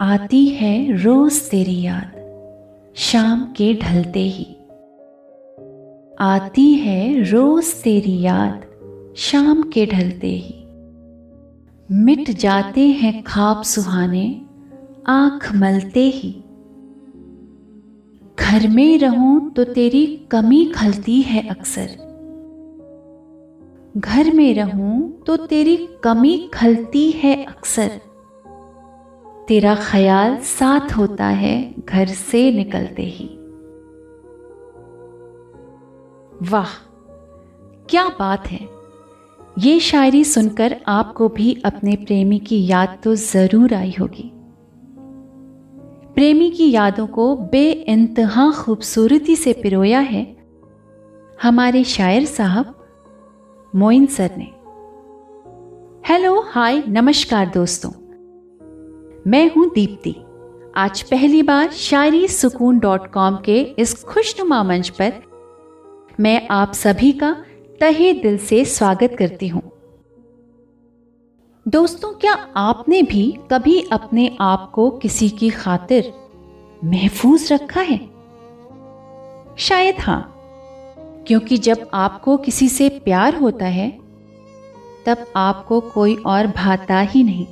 आती है रोज तेरी याद, शाम के ढलते ही। आती है रोज तेरी याद, शाम के ढलते ही। मिट जाते हैं खाब सुहाने, आँख मलते ही। घर में रहूँ तो तेरी कमी खलती है अक्सर। घर में रहूँ तो तेरी कमी खलती है अक्सर। तेरा ख्याल साथ होता है, घर से निकलते ही। वाह, क्या बात है। ये शायरी सुनकर आपको भी अपने प्रेमी की याद तो ज़रूर आई होगी। प्रेमी की यादों को बे इंतहा खूबसूरती से पिरोया है हमारे शायर साहब मोइन सर ने। हेलो, हाय, नमस्कार दोस्तों। मैं हूँ दीप्ति। आज पहली बार शायरी सुकून डॉट कॉम के इस खुशनुमा मंच पर मैं आप सभी का तहे दिल से स्वागत करती हूँ। दोस्तों, क्या आपने भी कभी अपने आप को किसी की खातिर महफूज रखा है? शायद हाँ क्योंकि जब आपको किसी से प्यार होता है, तब आपको कोई और भाता ही नहीं।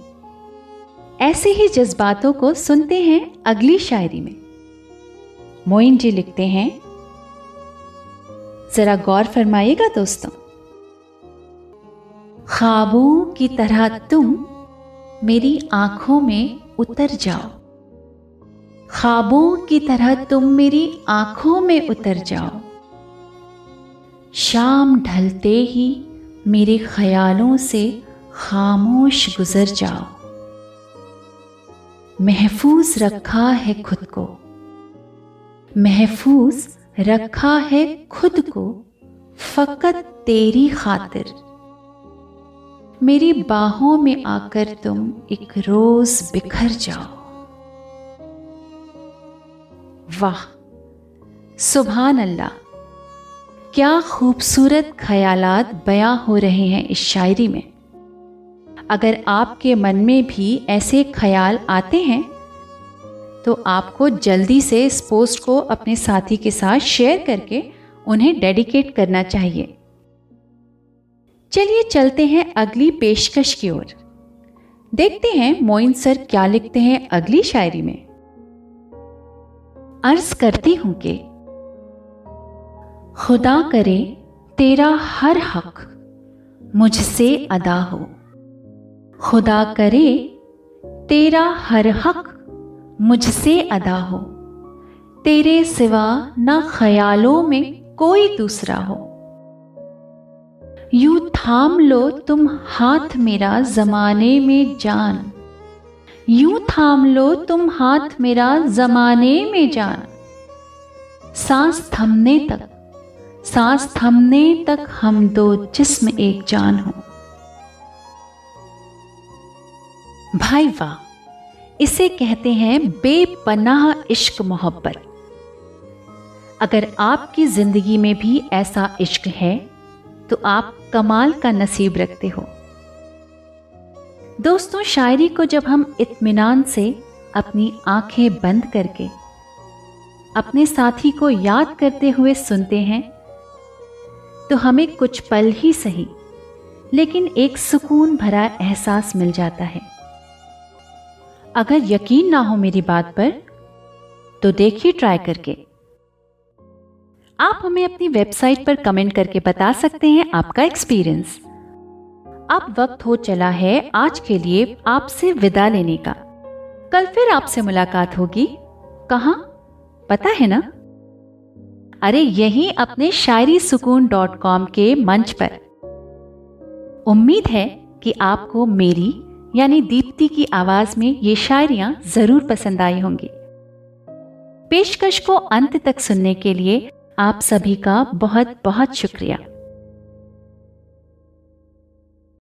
ऐसे ही जज्बातों को सुनते हैं अगली शायरी में। मोइन जी लिखते हैं, जरा गौर फरमाइएगा दोस्तों। ख्वाबों की तरह तुम मेरी आँखों में उतर जाओ। ख्वाबों की तरह तुम मेरी आँखों में उतर जाओ। शाम ढलते ही मेरे ख्यालों से खामोश गुजर जाओ। महफूज रखा है खुद को। महफूज रखा है खुद को फकत तेरी खातिर। मेरी बाहों में आकर तुम एक रोज बिखर जाओ। वाह सुबहान अल्लाह क्या खूबसूरत ख्यालात बयां हो रहे हैं इस शायरी में। अगर आपके मन में भी ऐसे ख्याल आते हैं तो आपको जल्दी से इस पोस्ट को अपने साथी के साथ शेयर करके उन्हें डेडिकेट करना चाहिए। चलिए चलते हैं अगली पेशकश की ओर। देखते हैं मोइन सर क्या लिखते हैं अगली शायरी में। अर्ज़ करती हूँ कि, खुदा करे तेरा हर हक मुझसे अदा हो। खुदा करे, तेरा हर हक मुझसे अदा हो। तेरे सिवा न ख्यालों में कोई दूसरा हो। यू थाम लो तुम हाथ मेरा जमाने में जान। यूँ थाम लो तुम हाथ मेरा जमाने में जान। सांस थमने तक, सांस थमने तक हम दो जिस्म एक जान हो। भाई वाह, इसे कहते हैं बेपनाह इश्क मोहब्बत। अगर आपकी ज़िंदगी में भी ऐसा इश्क है तो आप कमाल का नसीब रखते हो। दोस्तों, शायरी को जब हम इत्मीनान से अपनी आँखें बंद करके, अपने साथी को याद करते हुए सुनते हैं तो हमें कुछ पल ही सही, लेकिन एक सुकून भरा एहसास मिल जाता है। अगर यकीन ना हो मेरी बात पर तो देखिए ट्राई करके। आप हमें अपनी वेबसाइट पर कमेंट करके बता सकते हैं आपका एक्सपीरियंस अब वक्त हो चला है आज के लिए आपसे विदा लेने का। कल फिर आपसे मुलाकात होगी। कहा? पता है ना? अरे, यही अपने शायरी सुकून डॉट कॉम के मंच पर। उम्मीद है कि आपको मेरी यानी दीप्ति की आवाज़ में ये शायरियाँ ज़रूर पसंद आई होंगी। पेशकश को अंत तक सुनने के लिए आप सभी का बहुत बहुत शुक्रिया।